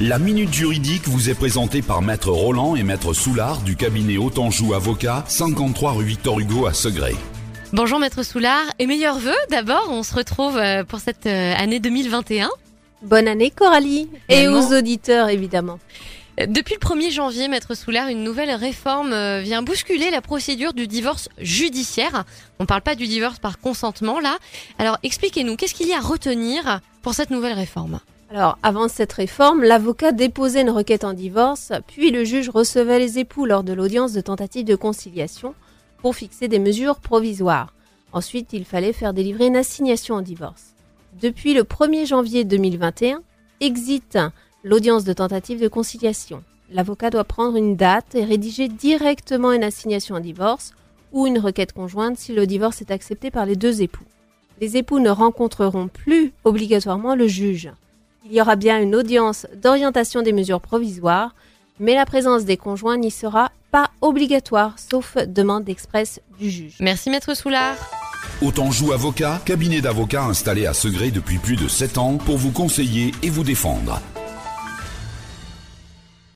La minute juridique vous est présentée par Maître Roland et Maître Soulard du cabinet Autanjou Avocat, 53 rue Victor Hugo à Segré. Bonjour Maître Soulard et meilleurs vœux d'abord, on se retrouve euh, pour cette euh, année 2021. Bonne année Coralie et aux auditeurs évidemment. Euh, Depuis le 1er janvier, Maître Soulard, une nouvelle réforme vient bousculer la procédure du divorce judiciaire. On parle pas du divorce par consentement là. Alors expliquez-nous, qu'est-ce qu'il y a à retenir pour cette nouvelle réforme? Alors avant cette réforme, l'avocat déposait une requête en divorce, puis le juge recevait les époux lors de l'audience de tentative de conciliation pour fixer des mesures provisoires. Ensuite, il fallait faire délivrer une assignation en divorce. Depuis le 1er janvier 2021, exit l'audience de tentative de conciliation. L'avocat doit prendre une date et rédiger directement une assignation en divorce ou une requête conjointe si le divorce est accepté par les deux époux. Les époux ne rencontreront plus obligatoirement le juge. Il y aura bien une audience d'orientation des mesures provisoires, mais la présence des conjoints n'y sera pas obligatoire, sauf demande expresse du juge. Merci Maître Soulard. Autanjou Avocat, cabinet d'avocats installé à Segré depuis plus de 7 ans pour vous conseiller et vous défendre.